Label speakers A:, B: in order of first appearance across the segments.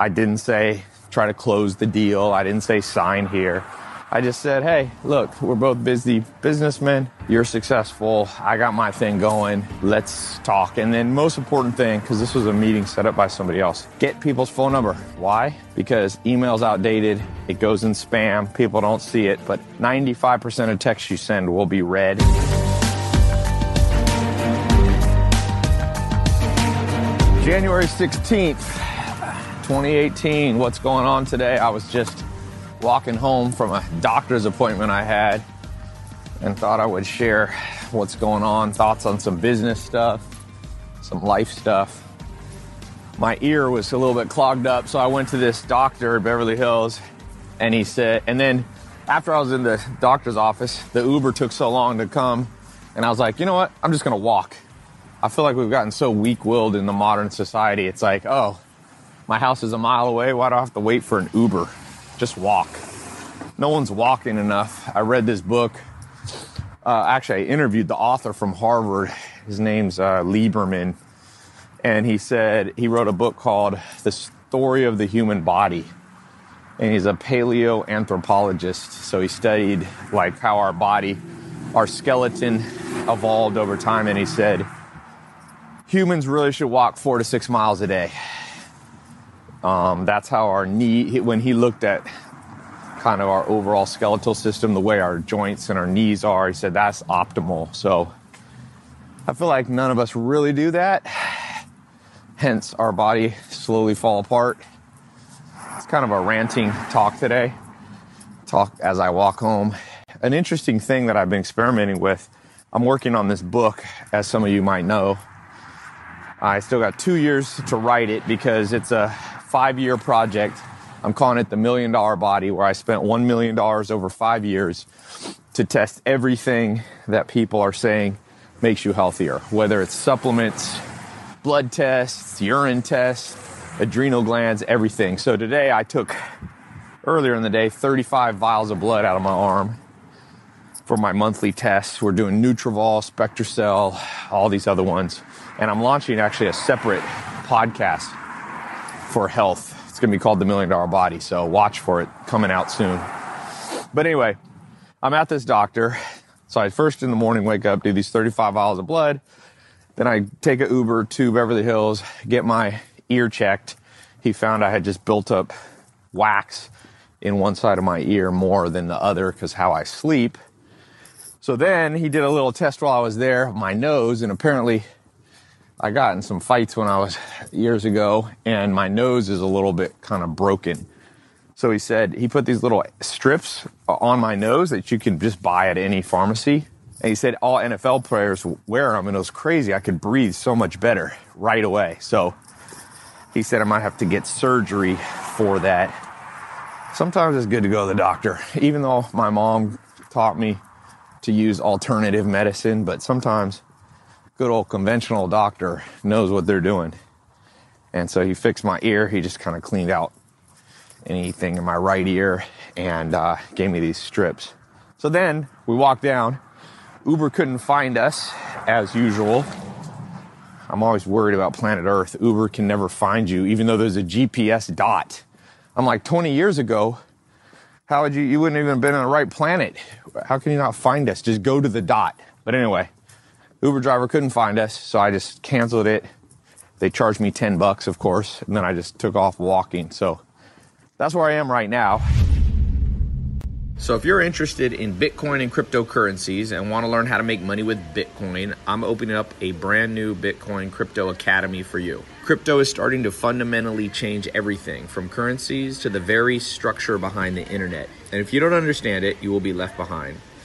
A: I didn't say try to close the deal. I didn't say sign here. I just said, hey, look, we're both busy businessmen. You're successful. I got my thing going. Let's talk. And then, most important thing, because this was a meeting set up by somebody else, get people's phone number. Why? Because email's outdated. It goes in spam. People don't see it. But 95% of texts you send will be read. January 16th, 2018. What's going on today? I was just walking home from a doctor's appointment I had and thought I would share what's going on, thoughts on some business stuff, some life stuff. My ear was a little bit clogged up, so I went to this doctor at Beverly Hills and he said, and then after I was in the doctor's office, the Uber took so long to come and I was like, you know what? I'm just gonna walk. I feel like we've gotten so weak willed in the modern society. It's like, oh, my house is a mile away. Why do I have to wait for an Uber? Just walk. No one's walking enough. I read this book. Uh, actually, I interviewed the author from Harvard. His name's uh, Lieberman. And he said he wrote a book called The Story of the Human Body. And he's a paleoanthropologist. So he studied like how our body, our skeleton evolved over time. And he said, humans really should walk four to six miles a day. Um, that's how our knee, when he looked at kind of our overall skeletal system, the way our joints and our knees are, he said that's optimal. So I feel like none of us really do that. Hence, our body slowly fall apart. It's kind of a ranting talk today. Talk as I walk home. An interesting thing that I've been experimenting with. I'm working on this book, as some of you might know. I still got two years to write it because it's a five year project. I'm calling it the million dollar body, where I spent $1 million over five years to test everything that people are saying makes you healthier, whether it's supplements, blood tests, urine tests, adrenal glands, everything. So today I took, earlier in the day, 35 vials of blood out of my arm for my monthly tests. We're doing NutrEval, SpectraCell, all these other ones and I'm launching actually a separate podcast for health. It's going to be called The Million Dollar Body, so watch for it coming out soon. But anyway, I'm at this doctor. So I first in the morning wake up, do these 35 vials of blood. Then I take an Uber to Beverly Hills, get my ear checked. He found I had just built up wax in one side of my ear more than the other because how I sleep. So then he did a little test while I was there, my nose, and apparently I got in some fights when I was years ago, and my nose is a little bit kind of broken. So he said he put these little strips on my nose that you can just buy at any pharmacy. And he said all NFL players wear them, and it was crazy. I could breathe so much better right away. So he said I might have to get surgery for that. Sometimes it's good to go to the doctor, even though my mom taught me to use alternative medicine, but sometimes good old conventional doctor knows what they're doing. And so he fixed my ear. He just kind of cleaned out anything in my right ear and uh, gave me these strips. So then we walked down. Uber couldn't find us as usual. I'm always worried about planet Earth. Uber can never find you, even though there's a GPS dot. I'm like 20 years ago. How would you? You wouldn't even have been on the right planet. How can you not find us? Just go to the dot. But anyway, Uber driver couldn't find us, so I just canceled it. They charged me 10 bucks, of course, and then I just took off walking. So that's where I am right now.
B: So, if you're interested in Bitcoin and cryptocurrencies and want to learn how to make money with Bitcoin, I'm opening up a brand new Bitcoin Crypto Academy for you. Crypto is starting to fundamentally change everything from currencies to the very structure behind the internet. And if you don't understand it, you will be left behind.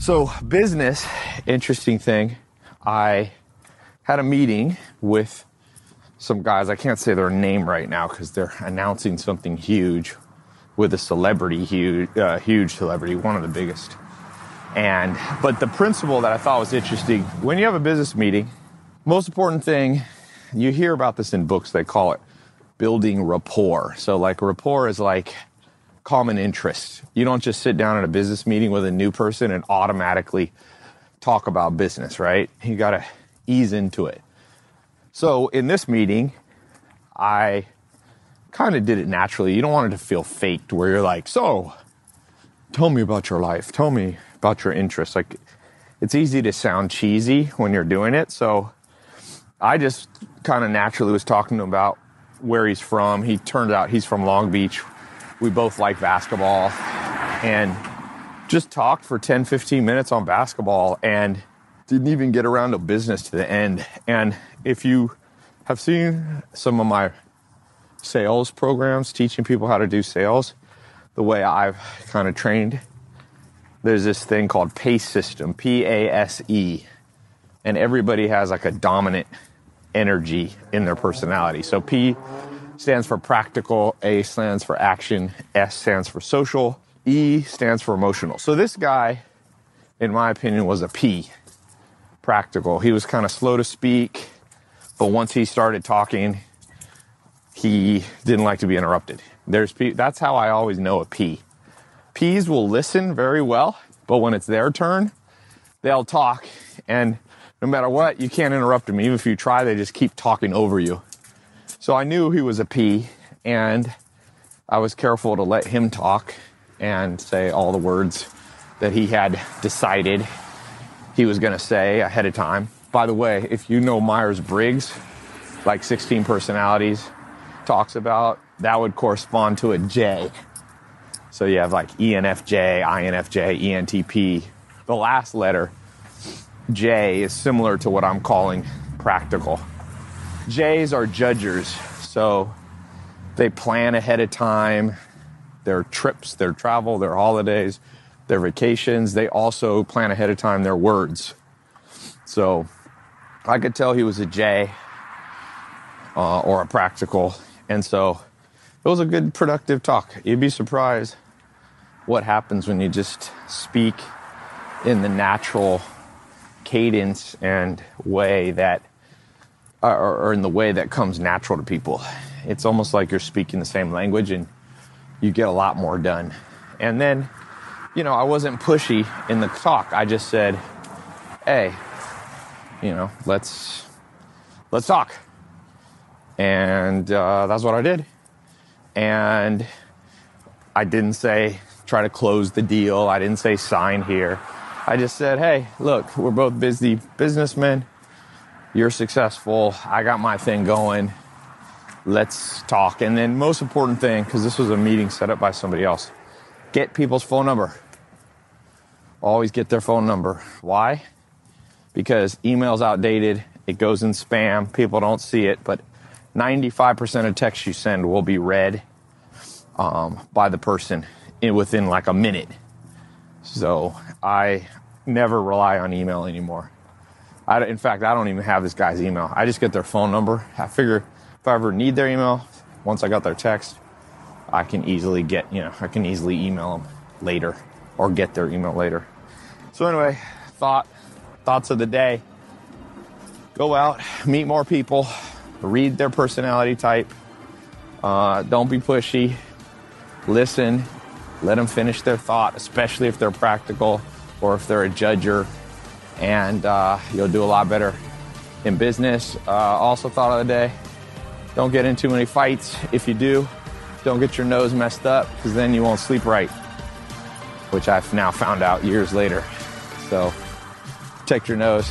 A: So, business, interesting thing. I had a meeting with some guys. I can't say their name right now because they're announcing something huge with a celebrity, huge, uh, huge celebrity, one of the biggest. And, but the principle that I thought was interesting when you have a business meeting, most important thing, you hear about this in books, they call it building rapport. So, like, rapport is like, common interest. You don't just sit down at a business meeting with a new person and automatically talk about business, right? You got to ease into it. So in this meeting, I kind of did it naturally. You don't want it to feel faked where you're like, so tell me about your life. Tell me about your interests. Like it's easy to sound cheesy when you're doing it. So I just kind of naturally was talking to him about where he's from. He turned out he's from Long Beach, we both like basketball and just talked for 10, 15 minutes on basketball and didn't even get around to business to the end. And if you have seen some of my sales programs teaching people how to do sales, the way I've kind of trained, there's this thing called PACE system, P A S E. And everybody has like a dominant energy in their personality. So P stands for practical, A stands for action, S stands for social, E stands for emotional. So this guy, in my opinion, was a P, practical. He was kind of slow to speak, but once he started talking, he didn't like to be interrupted. There's P, that's how I always know a P. P's will listen very well, but when it's their turn, they'll talk and no matter what, you can't interrupt them. Even if you try, they just keep talking over you. So I knew he was a P, and I was careful to let him talk and say all the words that he had decided he was going to say ahead of time. By the way, if you know Myers Briggs, like 16 personalities talks about, that would correspond to a J. So you have like ENFJ, INFJ, ENTP. The last letter, J, is similar to what I'm calling practical. J's are judgers, so they plan ahead of time their trips, their travel, their holidays, their vacations. They also plan ahead of time their words. So I could tell he was a J uh, or a practical. And so it was a good, productive talk. You'd be surprised what happens when you just speak in the natural cadence and way that or, or in the way that comes natural to people. It's almost like you're speaking the same language and you get a lot more done. And then, you know, I wasn't pushy in the talk. I just said, "Hey, you know, let's let's talk." And uh, that's what I did. And I didn't say try to close the deal. I didn't say sign here. I just said, "Hey, look, we're both busy businessmen you're successful. I got my thing going. Let's talk. And then, most important thing, because this was a meeting set up by somebody else, get people's phone number. Always get their phone number. Why? Because email's outdated, it goes in spam, people don't see it, but 95% of texts you send will be read um, by the person in, within like a minute. So I never rely on email anymore. I, in fact, I don't even have this guy's email. I just get their phone number. I figure if I ever need their email, once I got their text, I can easily get, you know, I can easily email them later or get their email later. So anyway, thought, thoughts of the day. go out, meet more people, read their personality type. Uh, don't be pushy. Listen. Let them finish their thought, especially if they're practical or if they're a judger, and uh, you'll do a lot better in business. Uh, also, thought of the day don't get in too many fights. If you do, don't get your nose messed up because then you won't sleep right, which I've now found out years later. So, protect your nose.